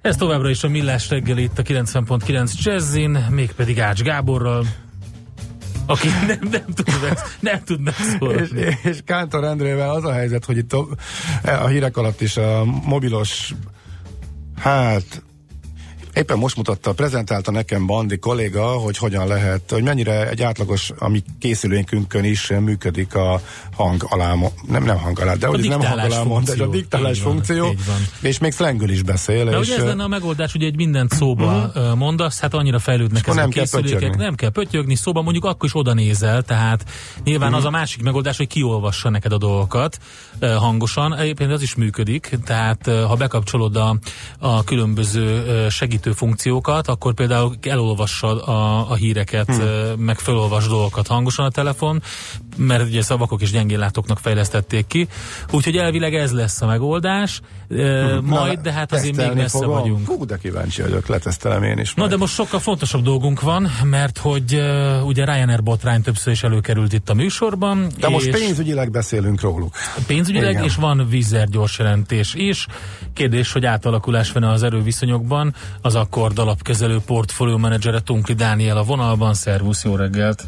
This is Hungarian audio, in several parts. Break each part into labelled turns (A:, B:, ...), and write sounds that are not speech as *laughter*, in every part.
A: Ez továbbra is a Millás reggel itt a 90.9 Jazzin, mégpedig Ács Gáborral, aki *laughs* nem, nem tud, meg, nem tud megszólalni.
B: És, és Kántor Endrével az a helyzet, hogy itt a, a hírek alatt is a mobilos hát Éppen most mutatta, prezentálta nekem Bandi kolléga, hogy hogyan lehet, hogy mennyire egy átlagos, ami készülénkünkön is működik a hang alá, nem, nem hang alá, de
A: a
B: hogy nem hang alá mond, a diktálás
A: van,
B: funkció, és még flengül is beszél.
A: De
B: és,
A: ugye ez lenne a megoldás, hogy egy mindent szóba uh-huh. mondasz, hát annyira fejlődnek ezek
B: nem
A: a
B: kell
A: készülékek,
B: pöttyögni.
A: nem kell pöttyögni, szóba mondjuk akkor is oda nézel, tehát nyilván uh-huh. az a másik megoldás, hogy kiolvassa neked a dolgokat hangosan, egyébként az is működik, tehát ha bekapcsolod a, a különböző uh, segítő funkciókat, akkor például elolvassa a, a híreket, hmm. meg felolvas dolgokat hangosan a telefon, mert ugye szavakok és gyengéllátóknak fejlesztették ki, úgyhogy elvileg ez lesz a megoldás, hmm. majd, de hát azért még messze
B: fogom.
A: vagyunk.
B: Hú, de kíváncsi vagyok, letesztelem én is.
A: Na
B: majd.
A: de most sokkal fontosabb dolgunk van, mert hogy uh, ugye Ryanair botrány többször is előkerült itt a műsorban.
B: De most pénzügyileg beszélünk róluk.
A: pénzügyileg,
B: Igen.
A: és van vízer gyors jelentés is. Kérdés, hogy átalakulás van az erőviszonyokban. Az akkord alapkezelő portfólió menedzsere Tunkli Dániel a vonalban. Szervusz, jó reggelt!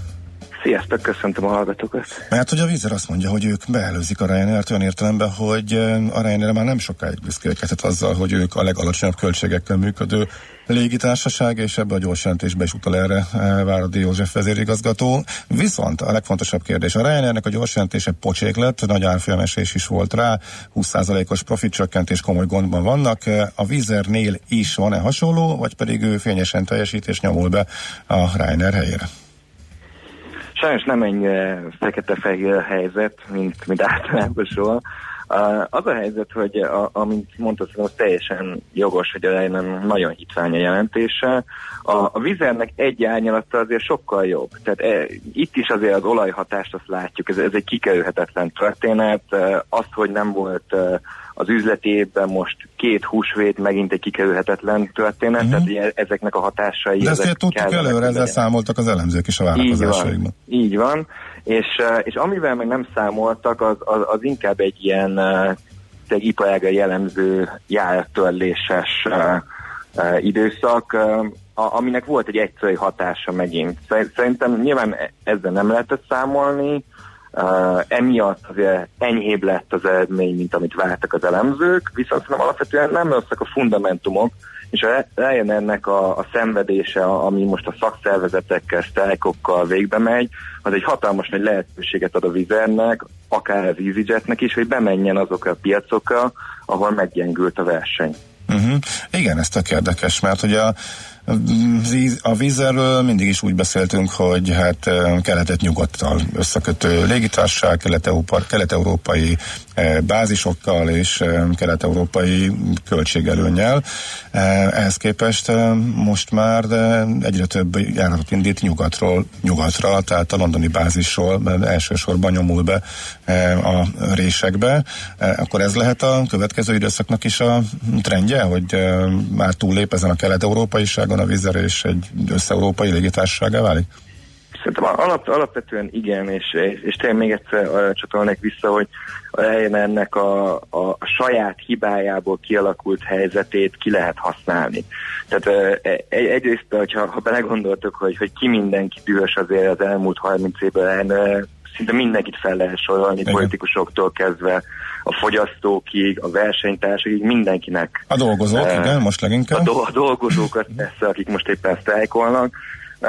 C: Sziasztok, köszöntöm a hallgatókat.
B: Mert hogy a vízer azt mondja, hogy ők beelőzik a Ryanair-t olyan értelemben, hogy a Ryanair már nem sokáig büszkélkedhet azzal, hogy ők a legalacsonyabb költségekkel működő légitársaság, és ebbe a gyors jelentésbe is utal erre Váradi József vezérigazgató. Viszont a legfontosabb kérdés, a Ryanairnek a gyors jelentése pocsék lett, nagy árfolyamesés is volt rá, 20%-os profitcsökkentés komoly gondban vannak. A Vizernél is van-e hasonló, vagy pedig ő fényesen teljesít és nyomul be a Ryanair helyére?
C: Sajnos nem ennyire fekete-fehér a helyzet, mint, mint általában soha. Az a helyzet, hogy a, amint mondtad, az teljesen jogos, hogy a Ryanair nagyon hitvány a jelentése. A, a vizernek egy árnyalata azért sokkal jobb. Tehát e, itt is azért az olajhatást azt látjuk, ez, ez egy kikerülhetetlen történet. Uh, az, hogy nem volt az üzleti évben most két húsvét megint egy kikerülhetetlen történet,
B: Mhm.
C: uh-huh. tehát ugye ezeknek a hatásai...
B: De ezt
C: ezek
B: tudtuk előre, ezzel számoltak az elemzők is a
C: Így
B: vállalkozásaikban.
C: van, így van. És, eh, és amivel meg nem számoltak, az, az, az inkább egy ilyen eh, egy iparága jellemző jártörléses uh, időszak, aminek volt egy egyszerű hatása megint. Szer- Szerintem nyilván e- ezzel nem lehetett számolni, Uh, emiatt azért enyhébb lett az eredmény, mint amit vártak az elemzők, viszont szerintem alapvetően nem rosszak a fundamentumok, és a rájön ennek a, a szenvedése, ami most a szakszervezetekkel, sztrájkokkal végbe megy, az egy hatalmas nagy lehetőséget ad a vizernek, akár az EasyJetnek is, hogy bemenjen azokra a piacokra, ahol meggyengült a verseny.
B: Uh-huh. Igen, ez tök érdekes, mert ugye a, a vízerről mindig is úgy beszéltünk, hogy hát eh, keletet nyugattal összekötő kelet-európa- kelet-európai eh, bázisokkal és eh, kelet-európai költségelőnyel. Eh, Ehhez képest most már egyre több járatot indít nyugatról nyugatra, tehát a londoni bázisról elsősorban nyomul be a résekbe. Akkor ez lehet a következő időszaknak is a trendje, hogy már túllép ezen a kelet-európaiságon a vízer és egy össze-európai légitársaságá válik?
C: Szerintem alap, alapvetően igen, és, és, tényleg még egyszer arra csatolnék vissza, hogy ennek a, a, saját hibájából kialakult helyzetét ki lehet használni. Tehát ö, egy, egyrészt, hogyha, ha belegondoltok, hogy, hogy ki mindenki dühös azért az elmúlt 30 évben, Ryanair, szinte mindenkit fel lehet sorolni,
B: Igen.
C: politikusoktól kezdve a fogyasztókig, a versenytársakig, mindenkinek
B: A dolgozók,
C: Eh,
B: igen, most
C: a,
B: leginkább.
C: do- a dolgozókat persze, akik most éppen sztrájkolnak. Uh,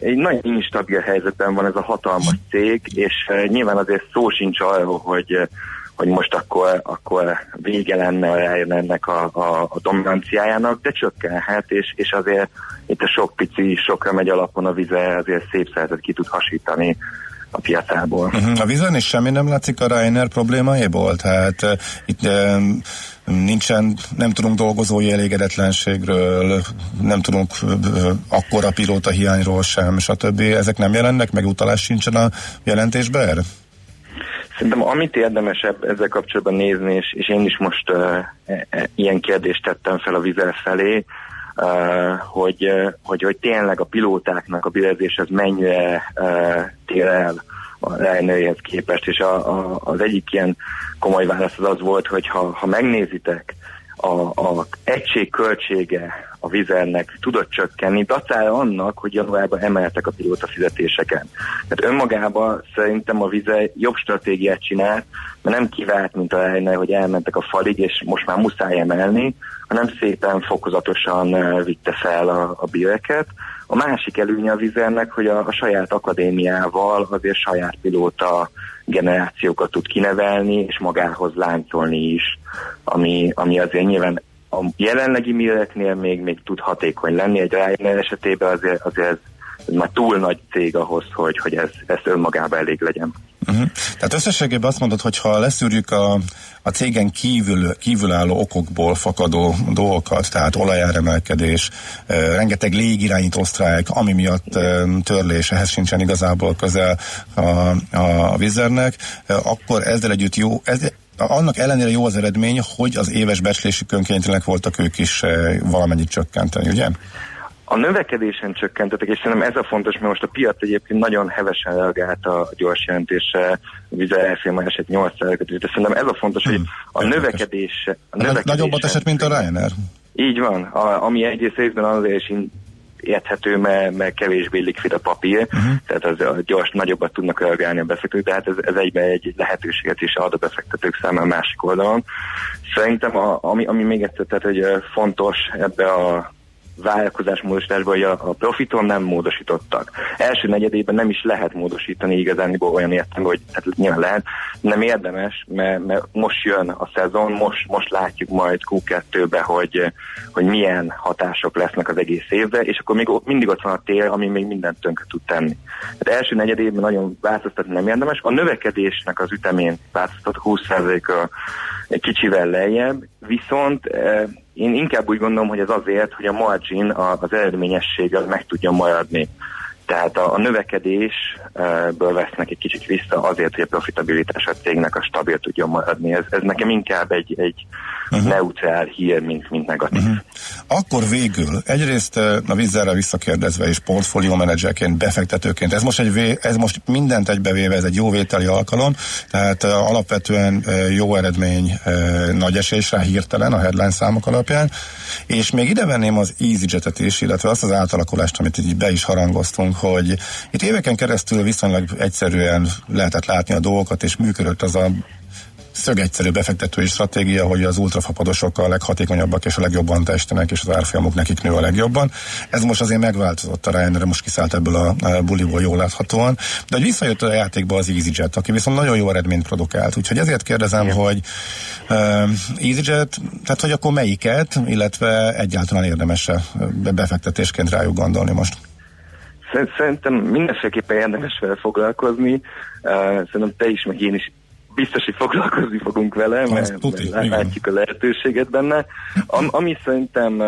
C: egy nagyon instabil helyzetben van ez a hatalmas cég, és uh, nyilván azért szó sincs arról, hogy, uh, hogy most akkor, akkor vége lenne a ennek a, a, a dominanciájának, de csökkenhet, és, és azért itt a sok pici, sokra megy alapon a vize, azért szép szeretet ki tud hasítani a piacából.
B: Uh-huh. A vízen is semmi nem látszik a Ryanair problémáiból? Tehát uh, itt uh, nincsen, nem tudunk dolgozói elégedetlenségről, nem tudunk akkora pilóta hiányról sem, stb. Ezek nem jelennek, meg utalás sincsen a jelentésbe erre?
C: Szerintem amit érdemesebb ezzel kapcsolatban nézni, és, és én is most uh, e, e, ilyen kérdést tettem fel a vizel felé, uh, hogy, uh, hogy, hogy tényleg a pilótáknak a bilezés az mennyire uh, tér el a lejnőjéhez képest, és a, a, az egyik ilyen komoly válasz az az volt, hogy ha, ha megnézitek, a, a egység költsége a vizernek tudott csökkenni, dacára annak, hogy januárban emeltek a pilóta fizetéseken. Tehát önmagában szerintem a vize jobb stratégiát csinált, mert nem kivált, mint a Reiner, hogy elmentek a falig, és most már muszáj emelni, hanem szépen fokozatosan eh, vitte fel a, a bíreket. A másik előnye a vizernek, hogy a, a saját akadémiával azért saját pilóta generációkat tud kinevelni, és magához láncolni is, ami, ami azért nyilván a jelenlegi méretnél még, még tud hatékony lenni. Egy Ryanair esetében azért, azért ez, ez már túl nagy cég ahhoz, hogy, hogy ez, ez önmagában elég legyen.
B: Uh-huh. Tehát összességében azt mondod, hogy ha leszűrjük a, a cégen kívül, kívülálló okokból fakadó dolgokat, tehát olajáremelkedés, e, rengeteg légirányító osztrályk, ami miatt e, törlés, ehhez sincsen igazából közel a, a vizernek, e, akkor ezzel együtt jó, ez, annak ellenére jó az eredmény, hogy az éves becslési kénytelenek voltak ők is valamennyit csökkenteni, ugye?
C: A növekedésen csökkentetek, és szerintem ez a fontos, mert most a piac egyébként nagyon hevesen reagált a gyors jelentésre, Vize elfilm eset 8 de szerintem ez a fontos, hmm. hogy a növekedés... A
B: növekedés nagyobbat esett, mint a Ryanair?
C: Így van, a, ami egyrészt részben azért is érthető, mert, mert kevésbé likvid a papír, uh-huh. tehát az a gyors, nagyobbat tudnak reagálni a befektetők, tehát ez, ez egyben egy lehetőséget is ad a befektetők számára a másik oldalon. Szerintem, a, ami, ami még egyszer, tehát, hogy fontos ebbe a vállalkozás módosításban, hogy a, a profiton nem módosítottak. Első negyedében nem is lehet módosítani igazán olyan értem, hogy hát nyilván lehet, nem érdemes, mert, mert most jön a szezon, most, most látjuk majd Q2-be, hogy, hogy milyen hatások lesznek az egész évbe, és akkor még mindig ott van a tél, ami még mindent tönkre tud tenni. Hát első negyedében nagyon változtatni nem érdemes. A növekedésnek az ütemén változtat 20%-a egy kicsivel lejjebb, viszont eh, én inkább úgy gondolom, hogy ez azért, hogy a margin, az eredményesség az meg tudja maradni. Tehát a, a növekedésből vesznek egy kicsit vissza azért, hogy a profitabilitás a cégnek a stabil tudjon maradni. Ez, ez nekem inkább egy, egy uh-huh. neutrál hír, mint, mint negatív. Uh-huh.
B: Akkor végül, egyrészt a vízzelre visszakérdezve és portfólió menedzserként, befektetőként, ez most, egy, ez most mindent egybevéve, ez egy jó vételi alkalom, tehát uh, alapvetően uh, jó eredmény, nagy esély rá hirtelen a headline számok alapján, és még ide venném az EasyJet-et is, illetve azt az átalakulást, amit így be is harangoztunk, hogy itt éveken keresztül viszonylag egyszerűen lehetett látni a dolgokat, és működött az a szögegyszerű befektetői stratégia, hogy az ultrafapadosok a leghatékonyabbak és a legjobban testenek, és az árfolyamok nekik nő a legjobban. Ez most azért megváltozott a Ryanair, most kiszállt ebből a buliból jól láthatóan, de hogy visszajött a játékba az EasyJet, aki viszont nagyon jó eredményt produkált. Úgyhogy ezért kérdezem, Igen. hogy uh, EasyJet, tehát hogy akkor melyiket, illetve egyáltalán érdemes befektetésként rájuk gondolni most?
C: Szerintem mindenféleképpen érdemes vele foglalkozni. Szerintem te is, meg én is biztos, hogy foglalkozni fogunk vele, mert, mert látjuk a lehetőséget benne. Am, ami szerintem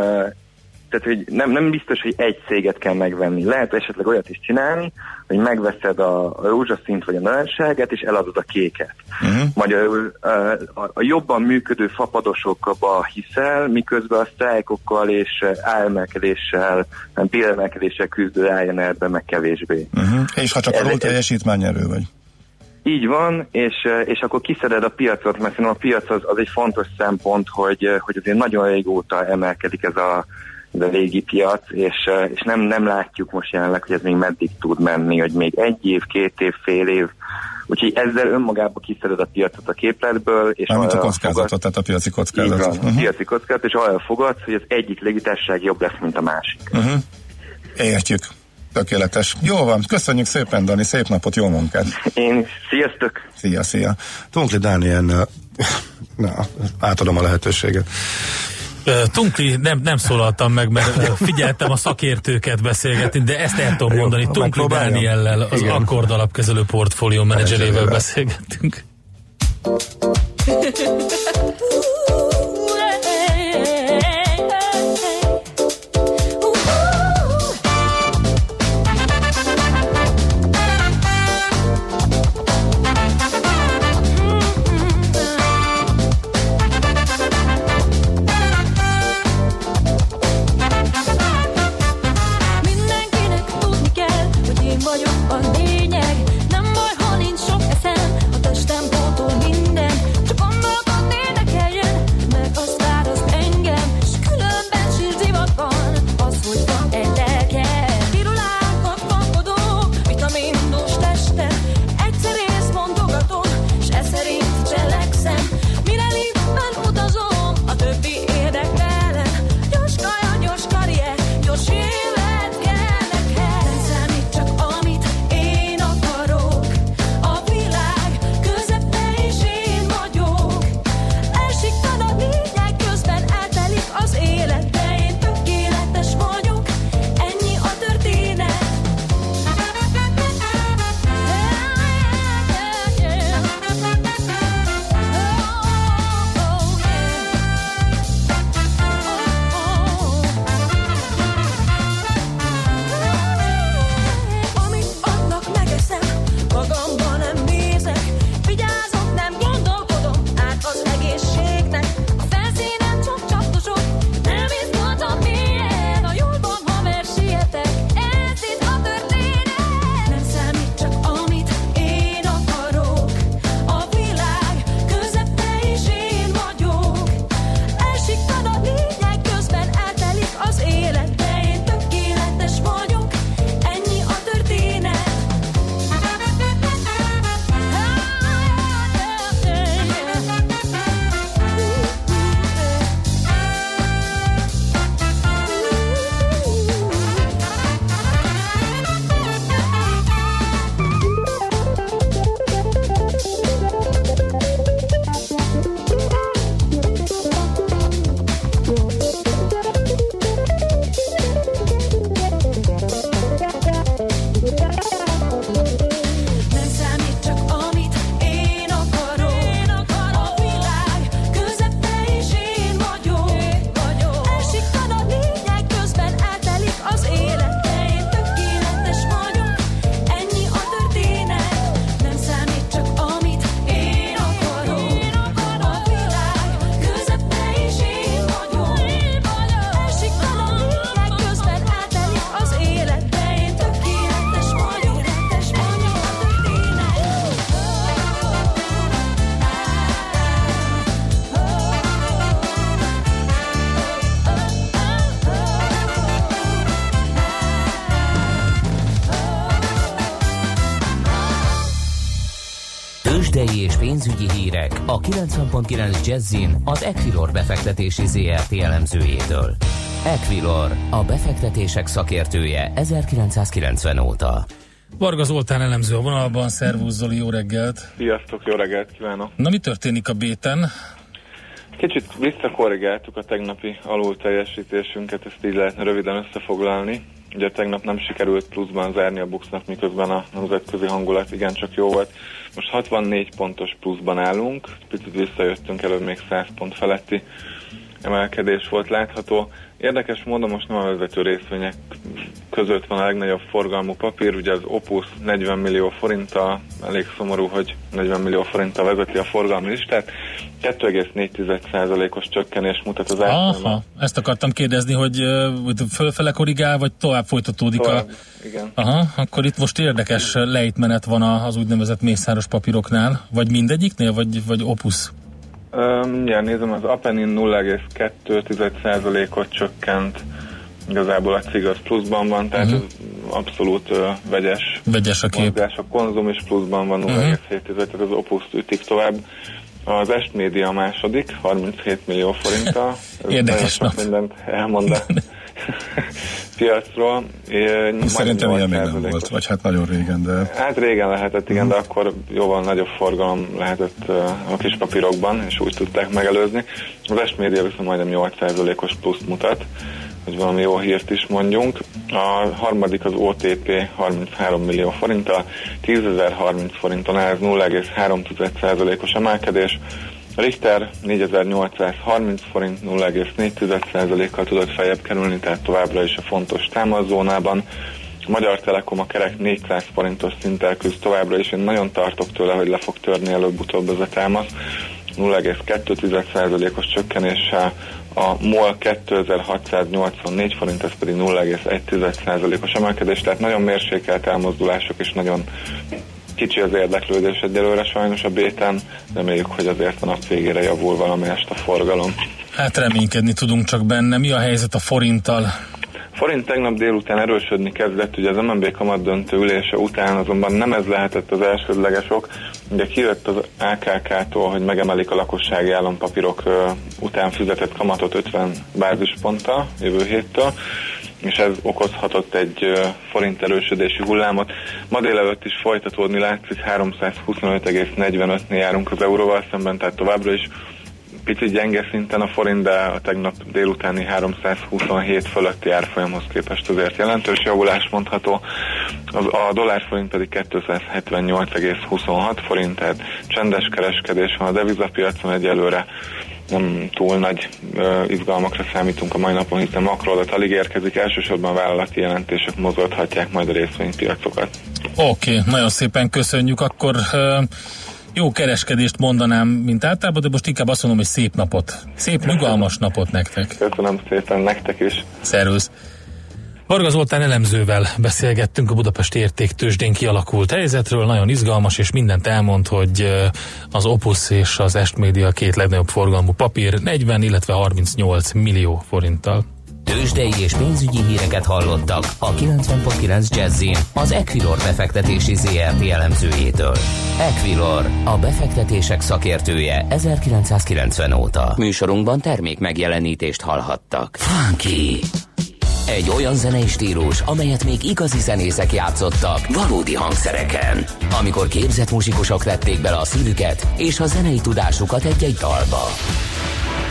C: tehát, hogy nem, nem biztos, hogy egy céget kell megvenni. Lehet esetleg olyat is csinálni, hogy megveszed a, a rózsaszint vagy a narancságát, és eladod a kéket. Uh-huh. Magyarul a, a, a jobban működő fapadosokba hiszel, miközben a sztrájkokkal és áremelkedéssel, béremelkedéssel küzdő Ryanairben meg kevésbé.
B: Uh-huh. És ha csak a teljesítmányerő vagy?
C: Így van, és, és akkor kiszeded a piacot, mert szerintem a piac az, az egy fontos szempont, hogy, hogy azért nagyon régóta emelkedik ez a, a régi piac, és, és nem, nem látjuk most jelenleg, hogy ez még meddig tud menni, hogy még egy év, két év, fél év, Úgyhogy ezzel önmagába kiszeded a piacot a képletből. És
B: Mármint a kockázatot, fogad, tehát a piaci kockázatot.
C: Így van, uh-huh. a piaci kockázat, és arra fogadsz, hogy az egyik légitárság jobb lesz, mint a másik.
B: Uh-huh. Értjük. Tökéletes. Jó van, köszönjük szépen, Dani, szép napot, jó munkát.
C: Én, sziasztok.
B: Szia, szia. Tunkli Dániel, na, átadom a lehetőséget.
A: Tunkli, nem, nem szólaltam meg, mert *laughs* figyeltem a szakértőket beszélgetni, de ezt el tudom mondani. Tunkli Dániellel, az Igen. Akkord alapkezelő portfólió menedzserével beszélgettünk. *laughs*
D: 90.9 Jazzin az Equilor befektetési ZRT elemzőjétől. Equilor, a befektetések szakértője 1990 óta.
A: Varga Zoltán elemző a vonalban, szervusz Zoli, jó reggelt!
E: Sziasztok, jó reggelt kívánok!
A: Na mi történik a béten?
E: Kicsit visszakorrigáltuk a tegnapi alul teljesítésünket, ezt így lehetne röviden összefoglalni. Ugye tegnap nem sikerült pluszban zárni a buxnak, miközben a nemzetközi hangulat igencsak jó volt. Most 64 pontos pluszban állunk, picit visszajöttünk előbb még 100 pont feletti emelkedés volt látható. Érdekes módon most nem a vezető részvények között van a legnagyobb forgalmú papír, ugye az Opus 40 millió forinttal, elég szomorú, hogy 40 millió forinttal vezeti a forgalmi listát, 2,4%-os csökkenés mutat az árfolyama.
A: Aha, ezt akartam kérdezni, hogy fölfele korrigál, vagy tovább folytatódik
E: Tovább,
A: a...
E: igen.
A: Aha, akkor itt most érdekes lejtmenet van az úgynevezett mészáros papíroknál, vagy mindegyiknél, vagy, vagy Opus?
E: Ja, nézem, az Apenin 0,2%-ot csökkent, igazából a cég az pluszban van, tehát uh-huh. ez abszolút uh, vegyes,
A: Vegyes a kép.
E: mozgás. A konzum is pluszban van 0,7, uh-huh. tehát az Opus ütik tovább. Az Est Média a második, 37 millió forinttal.
A: Érdekes nap.
E: mindent elmond a *laughs* piacról.
B: Szerintem ilyen még nem
E: 8%-os.
B: volt, vagy hát nagyon régen, de
E: Hát régen lehetett, igen, de akkor jóval nagyobb forgalom lehetett a kis papírokban, és úgy tudták megelőzni. Az Esmédia viszont majdnem 8%-os pluszt mutat, hogy valami jó hírt is mondjunk. A harmadik az OTP 33 millió forinttal, 10.030 forinton áll, ez 0,3%-os emelkedés. Richter 4830 forint 0,4%-kal tudott feljebb kerülni, tehát továbbra is a fontos támaszónában. A Magyar Telekom a kerek 400 forintos szinttel küzd továbbra is. Én nagyon tartok tőle, hogy le fog törni előbb-utóbb ez a támasz. 0,2%-os csökkenéssel a MOL 2684 forint, ez pedig 0,1%-os emelkedés, tehát nagyon mérsékelt elmozdulások és nagyon kicsi az érdeklődés egyelőre sajnos a béten, reméljük, hogy azért a nap végére javul valamelyest a forgalom.
A: Hát reménykedni tudunk csak benne. Mi a helyzet a forinttal?
E: Forint tegnap délután erősödni kezdett, ugye az MNB kamat döntő ülése után azonban nem ez lehetett az elsődleges ok. Ugye kijött az AKK-tól, hogy megemelik a lakossági állampapírok után fizetett kamatot 50 bázisponttal jövő héttől és ez okozhatott egy forint erősödési hullámot. Ma délelőtt is folytatódni látszik, 325,45-nél járunk az euróval szemben, tehát továbbra is picit gyenge szinten a forint, de a tegnap délutáni 327 fölötti árfolyamhoz képest azért jelentős javulás mondható. A dollárforint pedig 278,26 forint, tehát csendes kereskedés van a devizapiacon egyelőre nem túl nagy uh, izgalmakra számítunk a mai napon, hiszen makroadat alig érkezik, elsősorban vállalati jelentések mozgathatják majd a részvénypiacokat.
A: Oké, okay, nagyon szépen köszönjük. Akkor uh, jó kereskedést mondanám, mint általában, de most inkább azt mondom, hogy szép napot. Szép, nyugalmas napot nektek.
E: Köszönöm szépen nektek is.
A: Szervusz! Varga Zoltán elemzővel beszélgettünk a Budapesti Értéktősdén kialakult helyzetről, nagyon izgalmas, és mindent elmond, hogy ö, az Opus és az Est Media két legnagyobb forgalmú papír 40, illetve 38 millió forinttal.
D: Tőzsdei és pénzügyi híreket hallottak a 90.9 Jazzin az Equilor befektetési ZRT elemzőjétől. Equilor, a befektetések szakértője 1990 óta. Műsorunkban termék megjelenítést hallhattak. Funky! Egy olyan zenei stílus, amelyet még igazi zenészek játszottak valódi hangszereken. Amikor képzett muzsikusok vették bele a szívüket és a zenei tudásukat egy-egy dalba.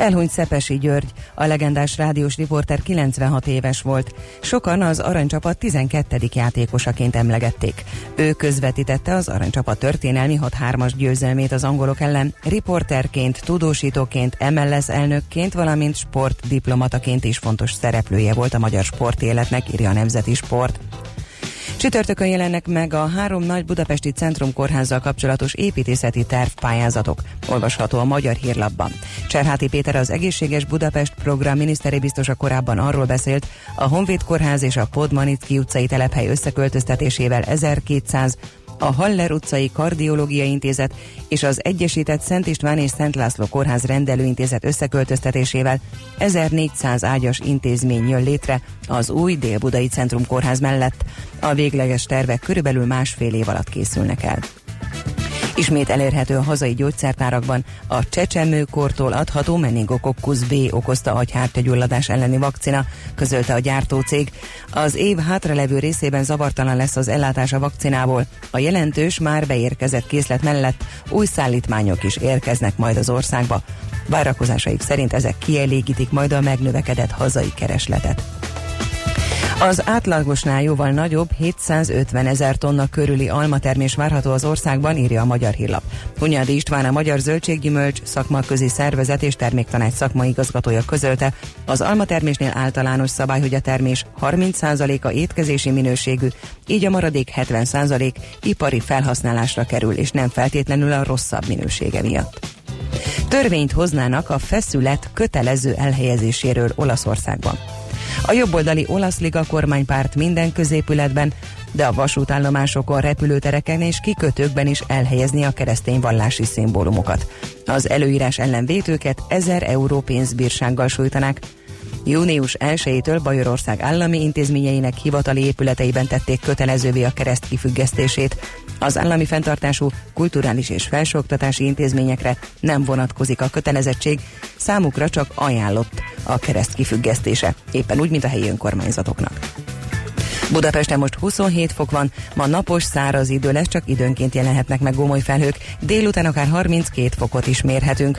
F: Elhunyt Szepesi György, a legendás rádiós riporter 96 éves volt. Sokan az aranycsapat 12. játékosaként emlegették. Ő közvetítette az aranycsapat történelmi 6-3-as győzelmét az angolok ellen, riporterként, tudósítóként, MLS elnökként, valamint sportdiplomataként is fontos szereplője volt a magyar sportéletnek, írja a Nemzeti Sport. Csütörtökön jelennek meg a három nagy budapesti centrumkórházzal kapcsolatos építészeti tervpályázatok. Olvasható a Magyar Hírlapban. Cserháti Péter az Egészséges Budapest program miniszteri biztosa korábban arról beszélt, a Honvéd Kórház és a Podmanicki utcai telephely összeköltöztetésével 1200 a Haller utcai Kardiológiai Intézet és az Egyesített Szent István és Szent László Kórház rendelőintézet összeköltöztetésével 1400 ágyas intézmény jön létre az új Dél-Budai Centrum Kórház mellett. A végleges tervek körülbelül másfél év alatt készülnek el. Ismét elérhető a hazai gyógyszertárakban a csecsemőkortól adható meningokokkusz B okozta agyhártyagyulladás elleni vakcina, közölte a gyártócég. Az év hátralevő részében zavartalan lesz az ellátás a vakcinából. A jelentős már beérkezett készlet mellett új szállítmányok is érkeznek majd az országba. Várakozásaik szerint ezek kielégítik majd a megnövekedett hazai keresletet. Az átlagosnál jóval nagyobb 750 ezer tonna körüli almatermés várható az országban, írja a Magyar Hírlap. Hunyadi István a Magyar Zöldséggyümölcs szakmaközi szervezet és terméktanács szakmai igazgatója közölte, az almatermésnél általános szabály, hogy a termés 30%-a étkezési minőségű, így a maradék 70% ipari felhasználásra kerül, és nem feltétlenül a rosszabb minősége miatt. Törvényt hoznának a feszület kötelező elhelyezéséről Olaszországban. A jobboldali olasz liga kormánypárt minden középületben, de a vasútállomásokon, repülőtereken és kikötőkben is elhelyezni a keresztény vallási szimbólumokat. Az előírás ellen vétőket 1000 euró pénzbírsággal sújtanák, Június 1-től Bajorország állami intézményeinek hivatali épületeiben tették kötelezővé a kereszt kifüggesztését. Az állami fenntartású kulturális és felsőoktatási intézményekre nem vonatkozik a kötelezettség, számukra csak ajánlott a kereszt kifüggesztése, éppen úgy, mint a helyi önkormányzatoknak. Budapesten most 27 fok van, ma napos, száraz idő lesz, csak időnként jelenhetnek meg gomoly felhők, délután akár 32 fokot is mérhetünk.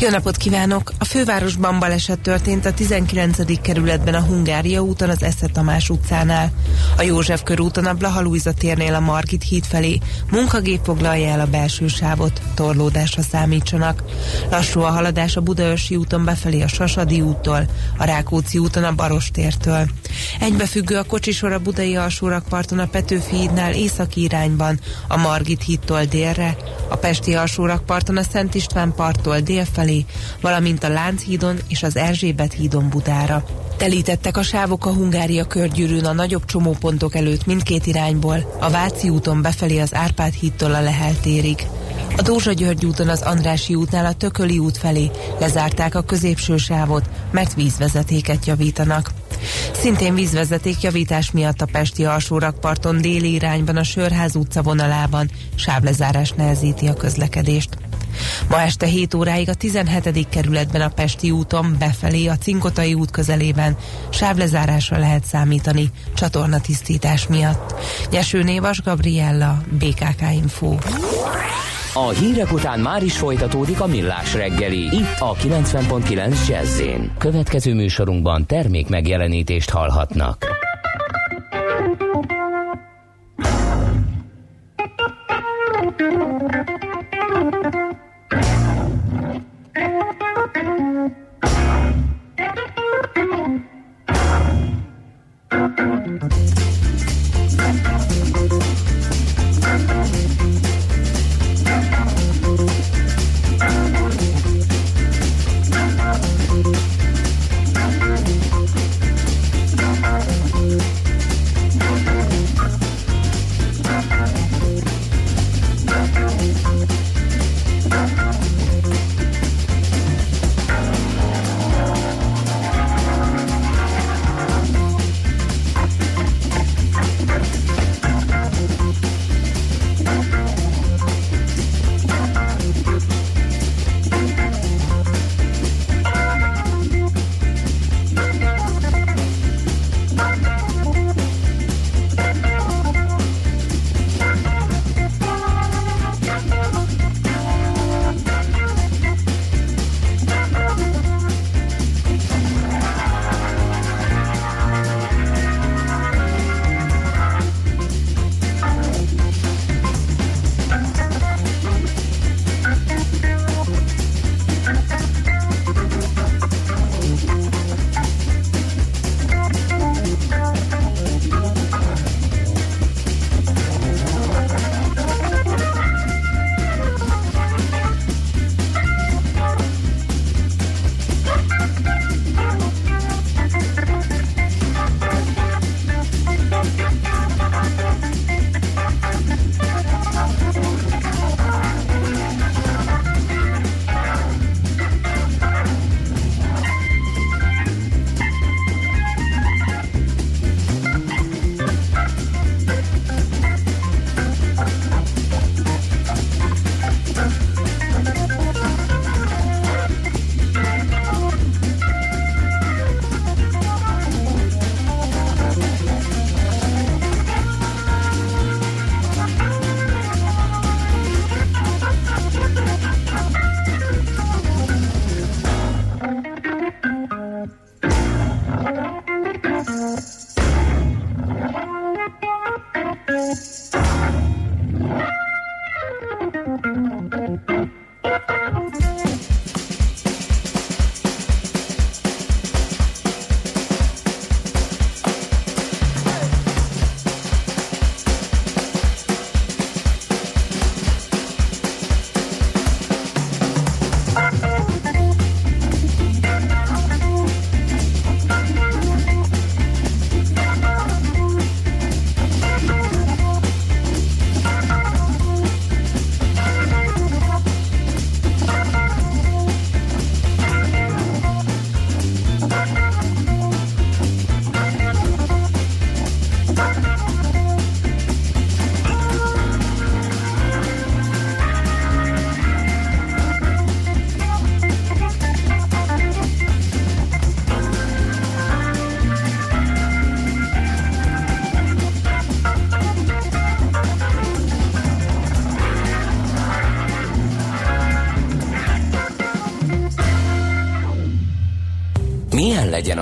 G: jó napot kívánok! A fővárosban baleset történt a 19. kerületben a Hungária úton az Esze Tamás utcánál. A József körúton a Blaha Lujza térnél a Margit híd felé munkagép foglalja el a belső sávot, torlódásra számítsanak. Lassú a haladás a Budaörsi úton befelé a Sasadi úttól, a Rákóczi úton a Baros tértől. Egybefüggő a kocsisor a Budai alsórakparton a Petőfi hídnál északi irányban, a Margit hídtól délre, a Pesti alsórakparton a Szent István parttól dél felé felé, valamint a Lánchídon és az Erzsébet hídon Budára. Telítettek a sávok a Hungária körgyűrűn a nagyobb csomópontok előtt mindkét irányból, a Váci úton befelé az Árpád hídtól a Lehel térig. A Dózsa György úton az Andrási útnál a Tököli út felé lezárták a középső sávot, mert vízvezetéket javítanak. Szintén vízvezeték javítás miatt a Pesti alsórakparton déli irányban a Sörház utca vonalában sávlezárás nehezíti a közlekedést. Ma este 7 óráig a 17. kerületben a Pesti úton befelé a Cinkotai út közelében sávlezárásra lehet számítani csatornatisztítás miatt. Nyeső Névas Gabriella, BKK Info.
D: A hírek után már is folytatódik a millás reggeli, itt a 90.9 jazz Következő műsorunkban termék megjelenítést hallhatnak.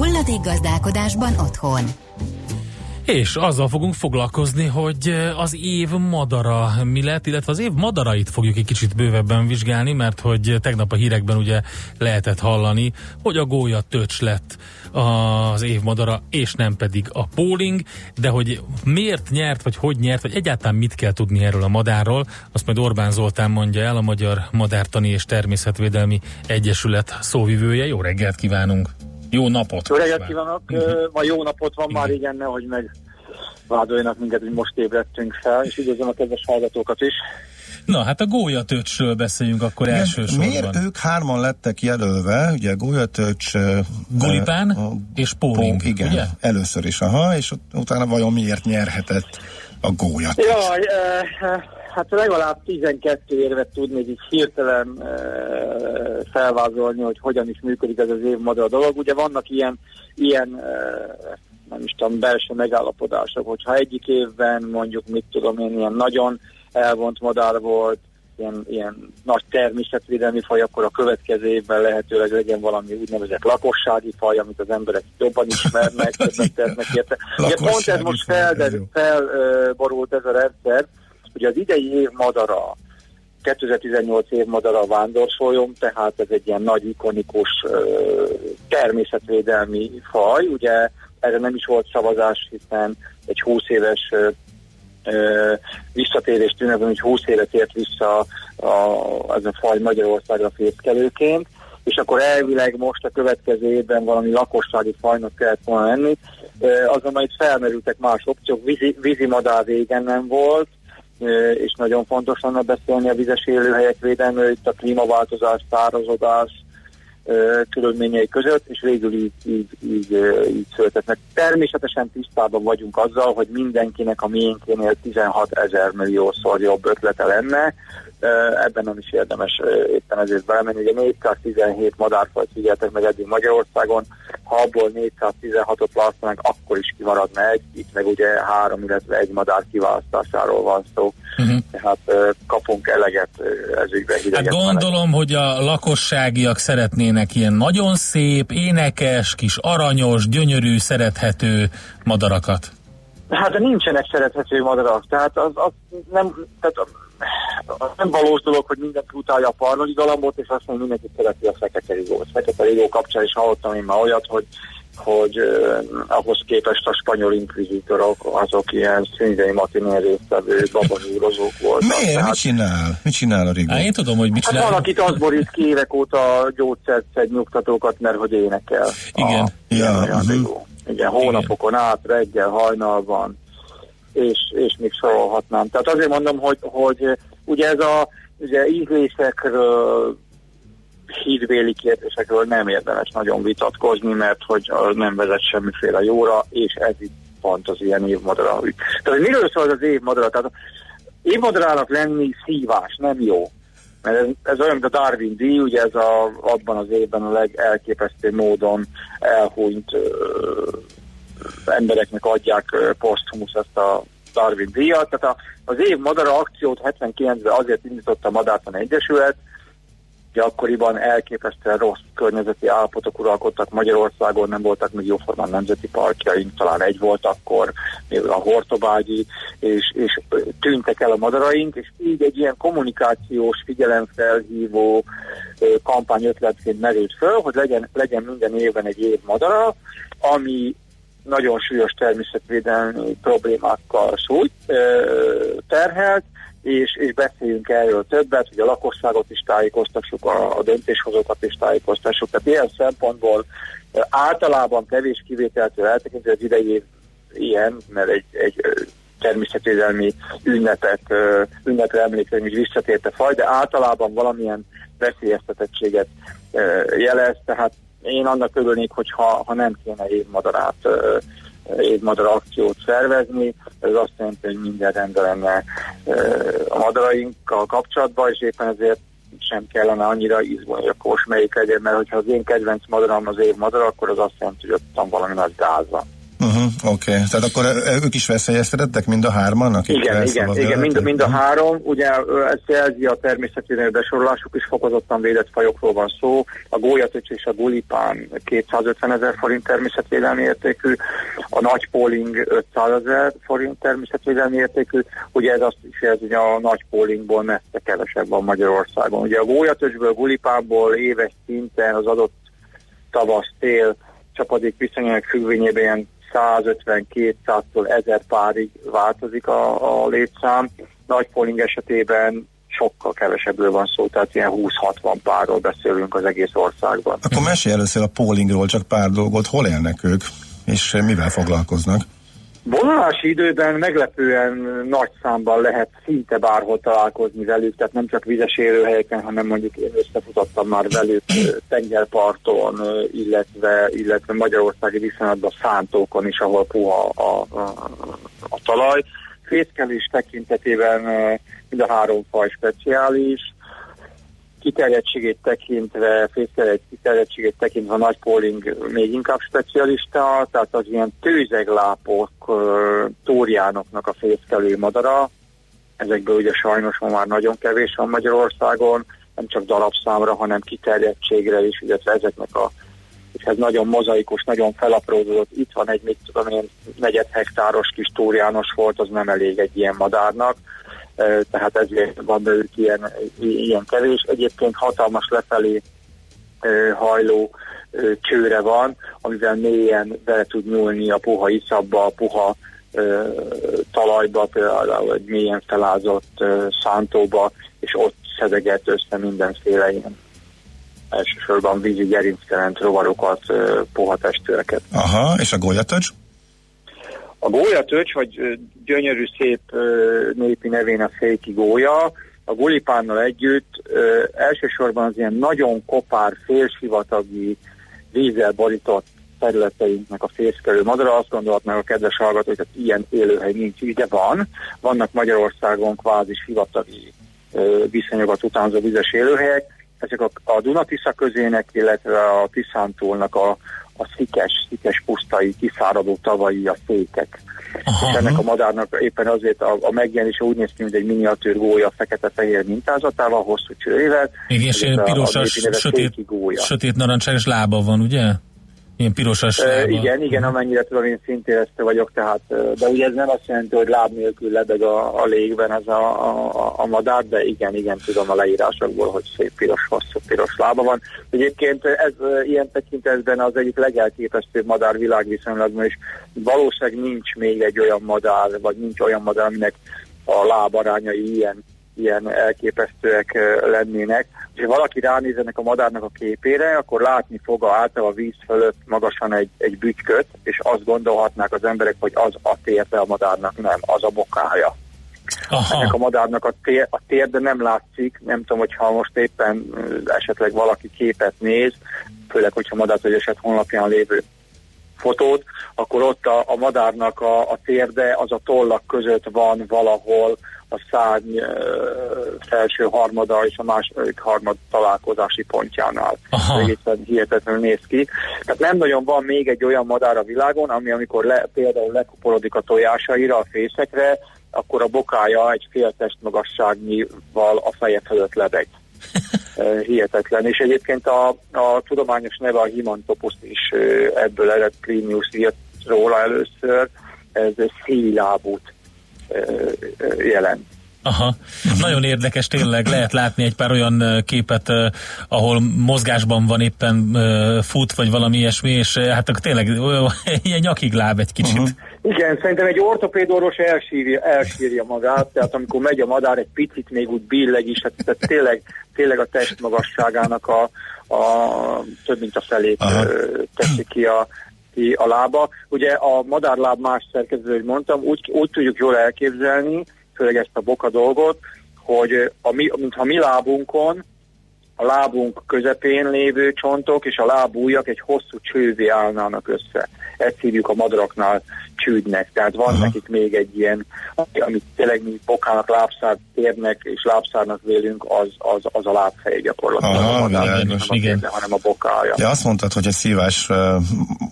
H: Hulladék gazdálkodásban otthon.
A: És azzal fogunk foglalkozni, hogy az év madara mi lett, illetve az év madarait fogjuk egy kicsit bővebben vizsgálni, mert hogy tegnap a hírekben ugye lehetett hallani, hogy a gólya töcs lett az év madara, és nem pedig a póling, de hogy miért nyert, vagy hogy nyert, vagy egyáltalán mit kell tudni erről a madárról, azt majd Orbán Zoltán mondja el, a Magyar Madártani és Természetvédelmi Egyesület szóvivője. Jó reggelt kívánunk! Jó napot!
I: Jó reggelt kívánok! Uh-huh. Ma jó napot van már, igen, nehogy meg vádoljanak minket, hogy most ébredtünk fel, és üdvözlöm a kedves hallgatókat is.
A: Na, hát a gólyatöcsről beszéljünk akkor Igen, elsősorban.
B: Miért ők hárman lettek jelölve, ugye gólyatöcs...
A: Golipán uh, és Póling,
B: Igen,
A: ugye?
B: először is, aha, és utána vajon miért nyerhetett a gólyatöcs?
I: Jaj, eh, hát legalább 12 érvet tudnék így hirtelen eh, felvázolni, hogy hogyan is működik ez az évmodell dolog. Ugye vannak ilyen, ilyen eh, nem is tudom, belső megállapodások, hogyha egyik évben mondjuk, mit tudom én, ilyen nagyon elvont madár volt, ilyen, ilyen nagy természetvédelmi faj, akkor a következő évben lehetőleg legyen valami úgynevezett lakossági faj, amit az emberek jobban ismernek, többet tesznek érte. Ugye pont ez most felborult fel, ez a rendszer, hogy az idei év madara, 2018 év madara a vándorfolyom, tehát ez egy ilyen nagy ikonikus természetvédelmi faj, ugye erre nem is volt szavazás, hiszen egy 20 éves ö, visszatérést ünnepben, hogy 20 évet ért vissza a, ez a faj Magyarországra fészkelőként, és akkor elvileg most a következő évben valami lakossági fajnak kellett volna lenni. Azonban itt felmerültek más opciók, vízi, vízi madár régen nem volt, és nagyon fontos lenne beszélni a vizes élőhelyek védelméről, itt a klímaváltozás, szárazodás, körülményei között, és végül így, így, így, így született Természetesen tisztában vagyunk azzal, hogy mindenkinek a miénkénél 16 ezer milliószor jobb ötlete lenne, ebben nem is érdemes éppen ezért belemenni. Ugye 417 madárfajt figyeltek meg eddig Magyarországon, ha abból 416-ot választanak, akkor is kimaradna egy, itt meg ugye három, illetve egy madár kiválasztásáról van szó. Uh-huh. Tehát kapunk eleget ez ügyben
A: Hát gondolom, hogy a lakosságiak szeretnének ilyen nagyon szép, énekes, kis aranyos, gyönyörű, szerethető madarakat.
I: Hát de nincsenek szerethető madarak, tehát az, az nem, tehát az nem valós dolog, hogy mindenki utálja a parnoli galambot, és azt mondja, mindenki szereti a fekete rigót. Fekete rigó kapcsán is hallottam én már olyat, hogy hogy uh, ahhoz képest a spanyol inkvizitorok azok ilyen színzei matinén résztvevő babazsúrozók voltak.
B: Miért? Tehát, mit csinál? Mit csinál a rigó?
A: Hát én tudom, hogy mit
I: hát
A: csinál.
I: Hát valakit az borít ki évek óta gyógyszert szed nyugtatókat, mert hogy énekel.
A: Igen. A,
B: ja, uh-huh.
I: rigó. Igen, hónapokon Igen. át, reggel, hajnalban, és, és még sorolhatnám. Tehát azért mondom, hogy, hogy ugye ez a ugye ízlésekről hídvéli kérdésekről nem érdemes nagyon vitatkozni, mert hogy nem vezet semmiféle jóra, és ez itt pont az ilyen évmadara. Tehát miről szól az évmadara? Tehát évmadarának lenni szívás, nem jó. Mert ez, ez olyan, mint a Darwin díj, ugye ez a, abban az évben a legelképesztő módon elhúnyt ö, embereknek adják poszthumus ezt a Darwin díjat. Tehát a, az év madara akciót 79-ben azért indította a Madártan Egyesület, Ugye akkoriban elképesztően rossz környezeti állapotok uralkodtak Magyarországon, nem voltak még jóformán nemzeti parkjaink, talán egy volt akkor, a Hortobágyi, és, és tűntek el a madaraink, és így egy ilyen kommunikációs, figyelemfelhívó kampány ötletként merült föl, hogy legyen, legyen minden évben egy év madara, ami nagyon súlyos természetvédelmi problémákkal sújt, terhelt, és, és beszéljünk erről többet, hogy a lakosságot is tájékoztassuk, a, a döntéshozókat is tájékoztassuk. Tehát ilyen szempontból általában kevés kivételtől eltekintve az idei ilyen, mert egy, egy természetvédelmi ünnepet, ünnepre emlékezni, hogy visszatért a faj, de általában valamilyen veszélyeztetettséget jelez, tehát én annak örülnék, hogyha ha nem kéne évmadarát évmadar akciót szervezni, ez azt jelenti, hogy minden rendben lenne a madarainkkal kapcsolatban, és éppen ezért sem kellene annyira izgulni, hogy a kós melyik legyen, mert hogyha az én kedvenc madaram az év madara, akkor az azt jelenti, hogy ott van valami nagy gáz van.
B: Uh-huh, Oké, okay. tehát akkor ők is veszélyeztetettek, mind a hárman? Akik
I: igen, igen, igen mind, mind a három. Ugye ez jelzi a természetvédelmi besorolásuk is fokozottan védett fajokról van szó. A gólyatöcs és a gulipán 250 ezer forint természetvédelmi értékű, a nagy póling 500 ezer forint természetvédelmi értékű. Ugye ez azt is jelzi, hogy a nagy pólingból messze kevesebb van Magyarországon. Ugye a gólyatöcsből, gulipánból éves szinten az adott tavasz-tél csapadék viszonyának függvényében ilyen 150-200-tól 1000 párig változik a, a létszám. Nagy polling esetében sokkal kevesebbről van szó, tehát ilyen 20-60 párról beszélünk az egész országban.
B: Akkor mesélj először a pollingról csak pár dolgot, hol élnek ők, és mivel foglalkoznak?
I: Vonulási időben meglepően nagy számban lehet szinte bárhol találkozni velük, tehát nem csak vizes élőhelyeken, hanem mondjuk én összefutottam már velük tengerparton, illetve, illetve magyarországi viszonylatban szántókon is, ahol puha a, a, a talaj. Fészkelés tekintetében mind a három faj speciális, kiterjedtségét tekintve, fészkelet kiterjedtségét tekintve nagy póling még inkább specialista, tehát az ilyen tőzeglápok, tóriánoknak a fészkelő madara, ezekből ugye sajnos ma már nagyon kevés van Magyarországon, nem csak darabszámra, hanem kiterjedtségre is, illetve ezeknek a és ez nagyon mozaikos, nagyon felaprózódott, itt van egy, mit tudom én, negyed hektáros kis túrjános volt, az nem elég egy ilyen madárnak, tehát ezért van belőlük ilyen, ilyen kevés. Egyébként hatalmas lefelé hajló csőre van, amivel mélyen bele tud nyúlni a puha iszabba, a puha talajba, például egy mélyen felázott szántóba, és ott szedeget össze mindenféle ilyen elsősorban vízi gerinctelent rovarokat, puha testőreket.
B: Aha, és a golyatöcs?
I: A gólyatöcs, vagy gyönyörű szép népi nevén a széki gólya, a gulipánnal együtt ö, elsősorban az ilyen nagyon kopár, félsivatagi, vízzel borított területeinknek a fészkelő madara. Azt gondolhatnak a kedves hallgatók, hogy ilyen élőhely nincs, így de van. Vannak Magyarországon kvázi sivatagi viszonyokat utánzó vizes élőhelyek. Ezek a, a Dunatisza közének, illetve a Tiszántúlnak a, a szikes, szikes pusztai, kiszáradó tavai, a székek. Aha. És ennek a madárnak éppen azért a, a megjelenése úgy néz ki, mint egy miniatűr gólya fekete-fehér mintázatával, hosszú csőrével.
A: Igen, és pirosas, sötét, sötét narancságos lába van, ugye? Ilyen pirosas
I: e, Igen, igen, amennyire tudom, én szintérezte vagyok, tehát, de ugye ez nem azt jelenti, hogy láb nélkül lebeg a, a légben ez a, a, a madár, de igen, igen, tudom a leírásokból, hogy szép piros, hosszú piros lába van. Egyébként ez ilyen tekintetben az egyik legelképesztőbb madár világviszonylatban, és valószínűleg nincs még egy olyan madár, vagy nincs olyan madár, aminek a lábarányai ilyen ilyen elképesztőek lennének. Ha valaki ránéz ennek a madárnak a képére, akkor látni fog a által a víz fölött magasan egy, egy bütyköt, és azt gondolhatnák az emberek, hogy az a térde a madárnak, nem, az a bokája. Aha. Ennek a madárnak a, tér, a térde nem látszik, nem tudom, hogyha most éppen esetleg valaki képet néz, főleg, hogyha madár hogy eset honlapján lévő fotót, akkor ott a, a madárnak a, a térde az a tollak között van valahol a szárny felső harmada és a második harmad találkozási pontjánál. Egészen hihetetlenül néz ki. Tehát nem nagyon van még egy olyan madár a világon, ami amikor le, például lekuporodik a tojásaira, a fészekre, akkor a bokája egy fél testmagasságnyival a feje fölött lebeg. *laughs* Hihetetlen. És egyébként a, a tudományos neve a Himantopus is ebből ered Plinius írt róla először, ez szélábút jelent.
A: Aha, nagyon érdekes tényleg, lehet látni egy pár olyan képet, ahol mozgásban van éppen fut, vagy valami ilyesmi, és hát tényleg ilyen *laughs* nyakig láb egy kicsit. Uh-huh.
I: Igen, szerintem egy ortopédorvos elsírja, elsírja magát, tehát amikor megy a madár, egy picit még úgy billeg is, hát, tehát tényleg, tényleg a test magasságának a, a több mint a felét Aha. teszi ki a, ki a lába. Ugye a madárláb más szerkező, hogy mondtam, úgy, úgy tudjuk jól elképzelni, főleg ezt a boka dolgot, hogy a mi, mintha mi lábunkon a lábunk közepén lévő csontok és a lábújak egy hosszú csővé állnának össze. Ezt hívjuk a madaraknál csődnek. Tehát van Aha. nekik még egy ilyen, amit tényleg mi bokának, lábszár térnek és lábszárnak vélünk, az, az, az a lábfej gyakorlatilag.
B: Aha, a madár, világos,
I: nem
B: igen.
I: A térne, hanem a bokája.
B: Ja, azt mondtad, hogy egy szívás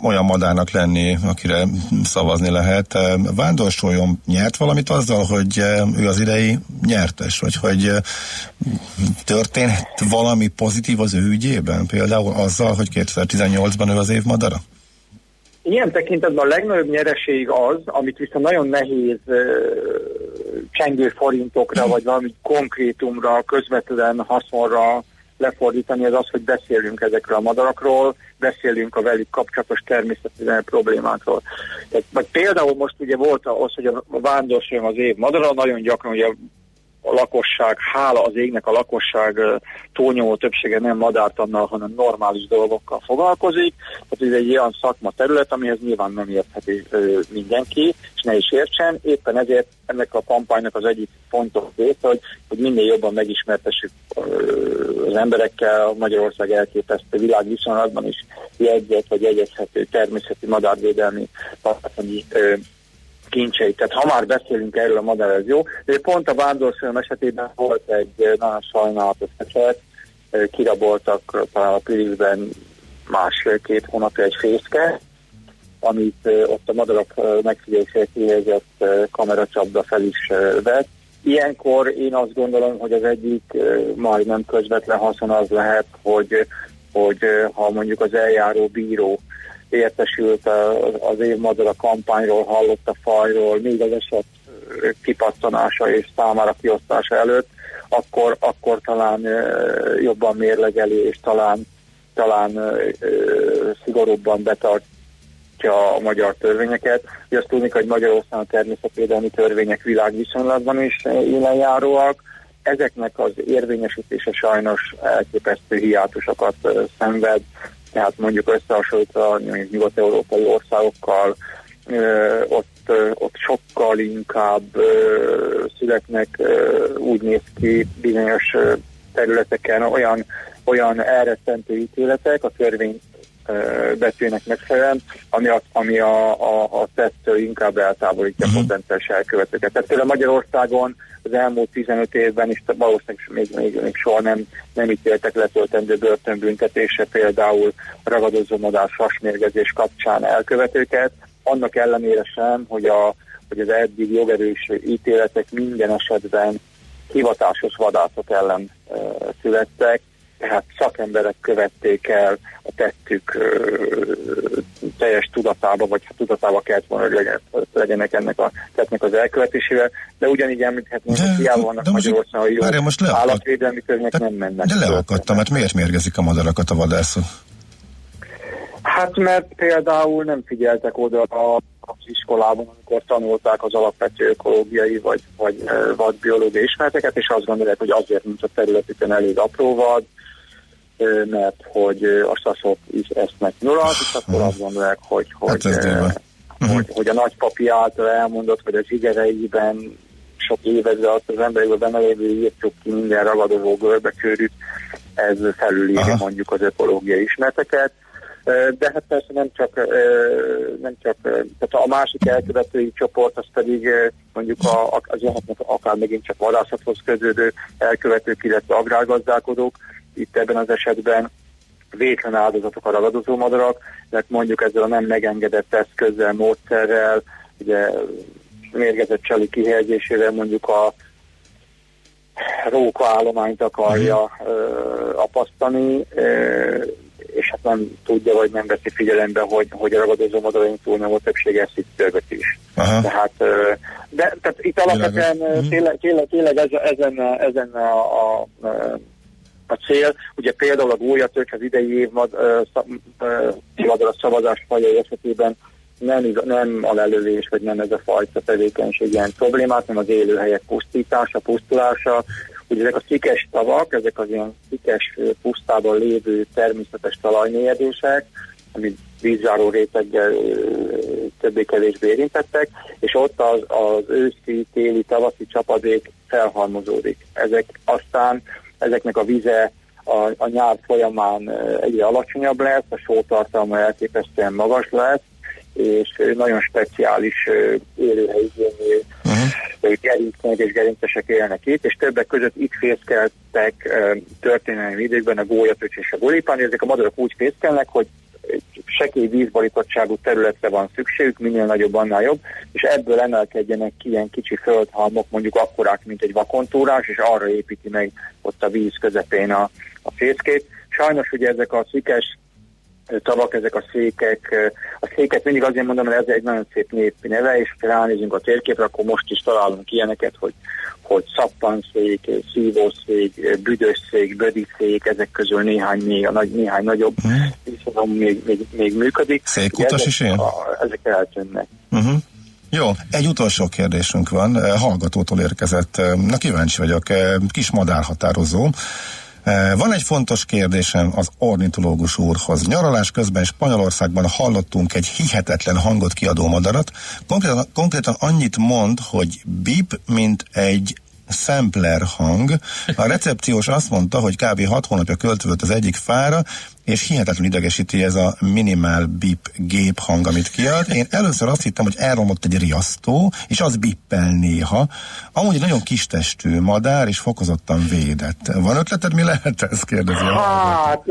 B: olyan madárnak lenni, akire szavazni lehet. Vándorsoljon nyert valamit azzal, hogy ő az idei nyertes, vagy hogy történt valami pozitív az ő ügyében? Például azzal, hogy 2018-ban ő az év madara?
I: Ilyen tekintetben a legnagyobb nyereség az, amit viszont nagyon nehéz csengő forintokra, vagy valami konkrétumra, közvetlen haszonra lefordítani, az az, hogy beszélünk ezekről a madarakról, beszélünk a velük kapcsolatos természeti problémákról. Tehát, vagy például most ugye volt az, hogy a vándorság az év madara, nagyon gyakran ugye a lakosság, hála az égnek a lakosság túlnyomó többsége nem madártannal, hanem normális dolgokkal foglalkozik. Tehát ez egy olyan szakma terület, amihez nyilván nem értheti mindenki, és ne is értsen. Éppen ezért ennek a kampánynak az egyik fontos része, hogy, hogy minél jobban megismertessük az emberekkel Magyarország elképesztő világviszonylatban is jegyzett vagy jegyezhető természeti madárvédelmi tartalmi kincseit. Tehát ha már beszélünk erről a madár, ez jó. De pont a vándorfilm esetében volt egy nagyon sajnálatos eset, kiraboltak talán a Pirisben másfél-két hónapja egy fészke, amit ott a madarak megfigyelésére kihelyezett kameracsapda fel is vett. Ilyenkor én azt gondolom, hogy az egyik majdnem közvetlen haszon az lehet, hogy, hogy ha mondjuk az eljáró bíró értesült az évmadara kampányról, hallott a fajról, még az eset kipattanása és számára kiosztása előtt, akkor, akkor talán jobban mérlegeli, és talán, talán szigorúbban betartja a magyar törvényeket. Ugye azt tudni, hogy Magyarországon a természetvédelmi törvények világviszonylatban is élenjáróak, ezeknek az érvényesítése sajnos elképesztő hiátusokat szenved, tehát mondjuk összehasonlítva nyugat-európai országokkal, ott, ott sokkal inkább születnek úgy néz ki bizonyos területeken olyan, olyan elrettentő ítéletek a törvény betűnek megfelelően, ami a, ami a, a, a tettől inkább eltávolítja uh-huh. a mhm. potenciális elkövetőket. Tehát például Magyarországon az elmúlt 15 évben is valószínűleg még, még, még soha nem, nem ítéltek letöltendő börtönbüntetése például ragadozó madár fasmérgezés kapcsán elkövetőket, annak ellenére sem, hogy, a, hogy az eddig jogerős ítéletek minden esetben hivatásos vadászok ellen e, születtek, tehát szakemberek követték el a tettük ö, teljes tudatába, vagy hát tudatába kellett volna, hogy legyen, legyenek ennek a tettnek az elkövetésével, de ugyanígy említhetném, hogy hiába vannak Magyarországon jó most állatvédelmi törvények nem mennek.
B: De leakadtam, mert miért mérgezik a madarakat a vadászok?
I: Hát mert például nem figyeltek oda a az iskolában, amikor tanulták az alapvető ökológiai vagy, vagy vadbiológiai ismereteket, és azt gondolják, hogy azért, mint a területükön elég apró vad, mert hogy a szaszok is esznek nyulat, és akkor azt gondolják, hogy, hogy, hát hogy, hogy, hogy a nagypapi által elmondott, hogy az igereiben sok évezre azt az emberekben benne lévő írtuk ki minden ragadozó görbekörűt, ez felülírja mondjuk az ökológiai ismereteket, de hát persze nem csak, nem csak tehát a másik elkövetői csoport, az pedig mondjuk a, az jöhetnek akár megint csak vadászathoz köződő elkövetők, illetve agrárgazdálkodók, itt ebben az esetben vétlen áldozatok a ragadozó madarak, mert mondjuk ezzel a nem megengedett eszközzel, módszerrel, ugye mérgezett csali kihelyezésével mondjuk a róka állományt akarja uh, apasztani, uh, és hát nem tudja, vagy nem veszi figyelembe, hogy, hogy a ragadozó madaraink túlnyomó többsége eszik többet is. Aha. Tehát, de tehát itt alapvetően mhm. tényleg, tényleg, tényleg ezen, ezen a, a, a a cél. Ugye például a gólyatők az idei év mad, a szavazás fajai esetében nem, nem a lelövés, vagy nem ez a fajta tevékenység ilyen problémát, hanem az élőhelyek pusztítása, pusztulása. Ugye ezek a szikes tavak, ezek az ilyen szikes pusztában lévő természetes talajmélyedések, amit vízzáró réteggel többé-kevésbé érintettek, és ott az, az őszi, téli, tavaszi csapadék felhalmozódik. Ezek aztán ezeknek a vize a, a nyár folyamán egyre alacsonyabb lesz, a sótartalma elképesztően magas lesz, és nagyon speciális élőhelyigényű uh-huh. gerincek és gerincesek élnek itt, és többek között itt fészkeltek történelmi időkben a gólyatöcs és a golipán, ezek a madarak úgy fészkelnek, hogy sekély vízborítottságú területre van szükségük, minél nagyobb, annál jobb, és ebből emelkedjenek ki ilyen kicsi földhalmok, mondjuk akkorák, mint egy vakontúrás, és arra építi meg ott a víz közepén a, a fészkét. Sajnos ugye ezek a szikes tavak, ezek a székek. A széket mindig azért mondom, mert ez egy nagyon szép népi neve, és ha ránézünk a térképre, akkor most is találunk ilyeneket, hogy, hogy szappanszék, szívószék, büdösszék, bödiszék, ezek közül néhány, még, a nagy, néhány nagyobb uh-huh. még, még, még működik.
B: Székutas is ilyen?
I: Ezek eltűnnek.
B: Uh-huh. Jó, egy utolsó kérdésünk van, hallgatótól érkezett. Na kíváncsi vagyok, kis madárhatározó. Van egy fontos kérdésem az ornitológus úrhoz. Nyaralás közben Spanyolországban hallottunk egy hihetetlen hangot kiadó madarat. Konkrétan, konkrétan annyit mond, hogy bip, mint egy sampler hang. A recepciós azt mondta, hogy kb. 6 hónapja költözött az egyik fára, és hihetetlen idegesíti ez a minimál bip gép hang, amit kiad. Én először azt hittem, hogy elromlott egy riasztó, és az bippel néha. Amúgy egy nagyon kis testű madár, és fokozottan védett. Van ötleted, mi lehet ez? Kérdezi a
I: Hát,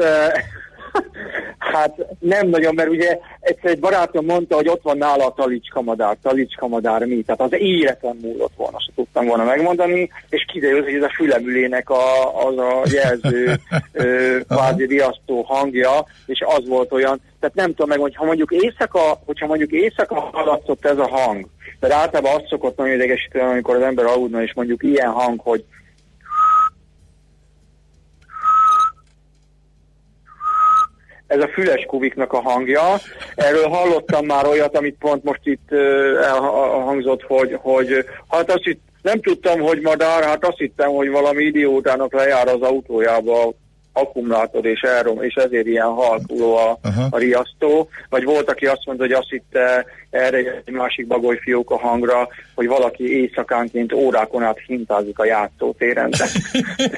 I: Hát nem nagyon, mert ugye egyszer egy barátom mondta, hogy ott van nála a talicska madár, talicska madár mi, tehát az életem múlott volna, se tudtam volna megmondani, és kiderült, hogy ez a fülemülének a, az a jelző kvázi riasztó hangja, és az volt olyan, tehát nem tudom meg, hogyha mondjuk éjszaka, hogyha mondjuk éjszaka hallatszott ez a hang, mert általában azt szokott nagyon idegesíteni, amikor az ember aludna, és mondjuk ilyen hang, hogy ez a füles kuviknak a hangja. Erről hallottam már olyat, amit pont most itt elhangzott, hogy, hogy hát azt itt nem tudtam, hogy madár, hát azt hittem, hogy valami idiótának lejár az autójába akkumulátor és elrom, és ezért ilyen halkuló a, a riasztó. Vagy volt, aki azt mondta, hogy azt hitte erre egy másik bagolyfiók a hangra, hogy valaki éjszakánként órákon át hintázik a játszótéren. *laughs*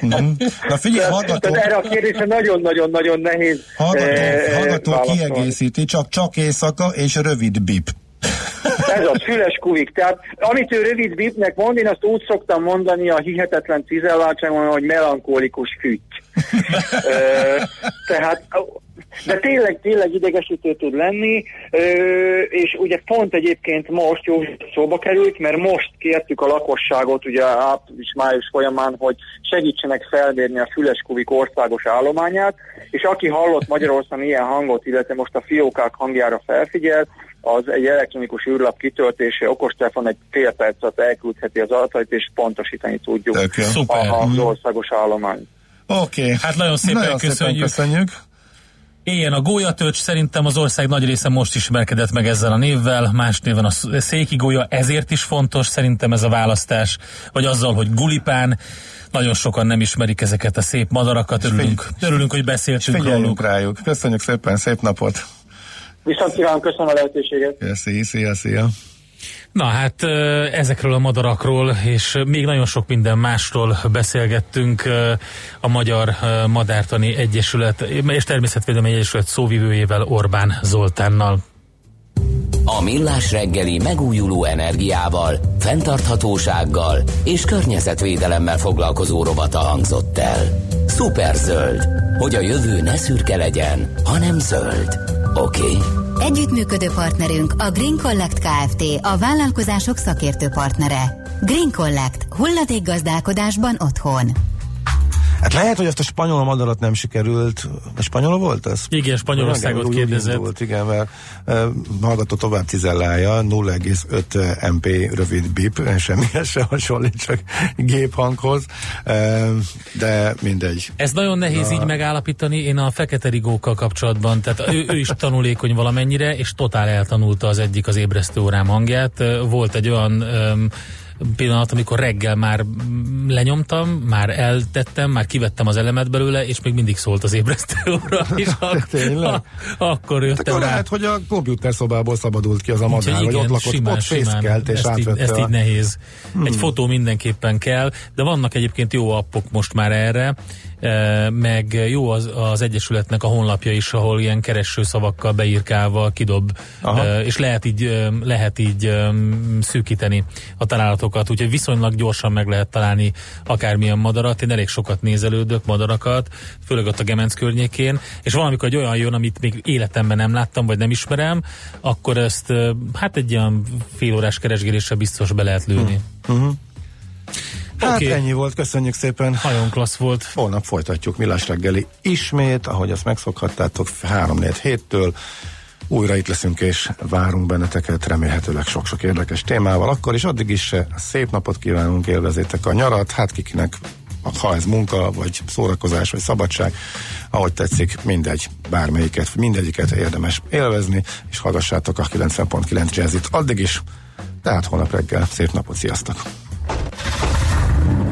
B: Mhm. Na figyelj, hallgató...
I: Erre a kérdésre nagyon-nagyon-nagyon nehéz
B: Hallgató, eh, hallgató kiegészíti, csak, csak éjszaka és rövid bip.
I: Ez az füles kuvik. Tehát amit ő rövid bipnek mond, én azt úgy szoktam mondani a hihetetlen cizelláltságon, hogy melankolikus füty. Tehát de tényleg, tényleg idegesítő tud lenni, és ugye pont egyébként most jó szóba került, mert most kértük a lakosságot ugye április-május folyamán, hogy segítsenek felmérni a füleskuvik országos állományát, és aki hallott Magyarországon ilyen hangot, illetve most a fiókák hangjára felfigyel, az egy elektronikus űrlap kitöltése, okostelefon egy fél perc alatt elküldheti az adatait, és pontosítani tudjuk a, az mhm. országos állományt.
B: Oké, okay.
A: hát nagyon szépen nagyon köszönjük. Szépen köszönjük. Éljen a gólyatölcs, szerintem az ország nagy része most ismerkedett meg ezzel a névvel, más néven a széki gólya, ezért is fontos szerintem ez a választás, vagy azzal, hogy gulipán, nagyon sokan nem ismerik ezeket a szép madarakat, örülünk, örülünk hogy beszéltünk róluk.
B: rájuk. Köszönjük szépen, szép napot!
I: Viszont kívánom, köszönöm a lehetőséget!
B: Szia, szia, szia!
A: Na hát ezekről a madarakról és még nagyon sok minden másról beszélgettünk a Magyar Madártani Egyesület és Természetvédelmi Egyesület szóvivőjével Orbán Zoltánnal.
D: A Millás reggeli megújuló energiával, fenntarthatósággal és környezetvédelemmel foglalkozó rovata hangzott el. Szuperzöld, hogy a jövő ne szürke legyen, hanem zöld. Oké? Okay?
H: Együttműködő partnerünk a Green Collect Kft. a vállalkozások szakértő partnere. Green Collect. Hulladék gazdálkodásban otthon.
B: Hát lehet, hogy azt a spanyol madarat nem sikerült. A spanyol volt az?
A: Igen, Spanyolországot kérdezett.
B: Volt, igen, mert uh, hallgató tovább cizellálja, 0,5 MP rövid bip, *laughs* semmihez se hasonlít, csak géphanghoz, uh, de mindegy.
A: Ez nagyon nehéz Na. így megállapítani, én a fekete rigókkal kapcsolatban, tehát ő, ő is tanulékony valamennyire, és totál eltanulta az egyik az ébresztő órám hangját. Volt egy olyan um, pillanat, amikor reggel már lenyomtam, már eltettem, már kivettem az elemet belőle, és még mindig szólt az ébresztő óra, és ak- *laughs* a, akkor jöttem
B: akkor rá. lehet, hogy a komputer szobából szabadult ki az a madár, hogy ott lakott, simán, ott fészkelt, és ezt, így,
A: ezt így nehéz. Hmm. Egy fotó mindenképpen kell, de vannak egyébként jó appok most már erre, meg jó az, az Egyesületnek a honlapja is, ahol ilyen kereső szavakkal beírkálva kidob, Aha. és lehet így, lehet így szűkíteni a találatokat, úgyhogy viszonylag gyorsan meg lehet találni akármilyen madarat. Én elég sokat nézelődök madarakat, főleg ott a Gemenc környékén, és valamikor egy olyan jön, amit még életemben nem láttam, vagy nem ismerem, akkor ezt hát egy ilyen félórás keresgélésre biztos be lehet lőni.
B: Uh-huh. Hát okay. ennyi volt, köszönjük szépen.
A: Nagyon klassz volt.
B: Holnap folytatjuk Millás reggeli ismét, ahogy azt megszokhattátok, 3-4 héttől. Újra itt leszünk és várunk benneteket, remélhetőleg sok-sok érdekes témával. Akkor is addig is szép napot kívánunk, élvezétek a nyarat, hát kikinek ha ez munka, vagy szórakozás, vagy szabadság, ahogy tetszik, mindegy, bármelyiket, mindegyiket érdemes élvezni, és hallgassátok a 90.9 jazzit addig is, tehát holnap reggel szép napot, sziasztok!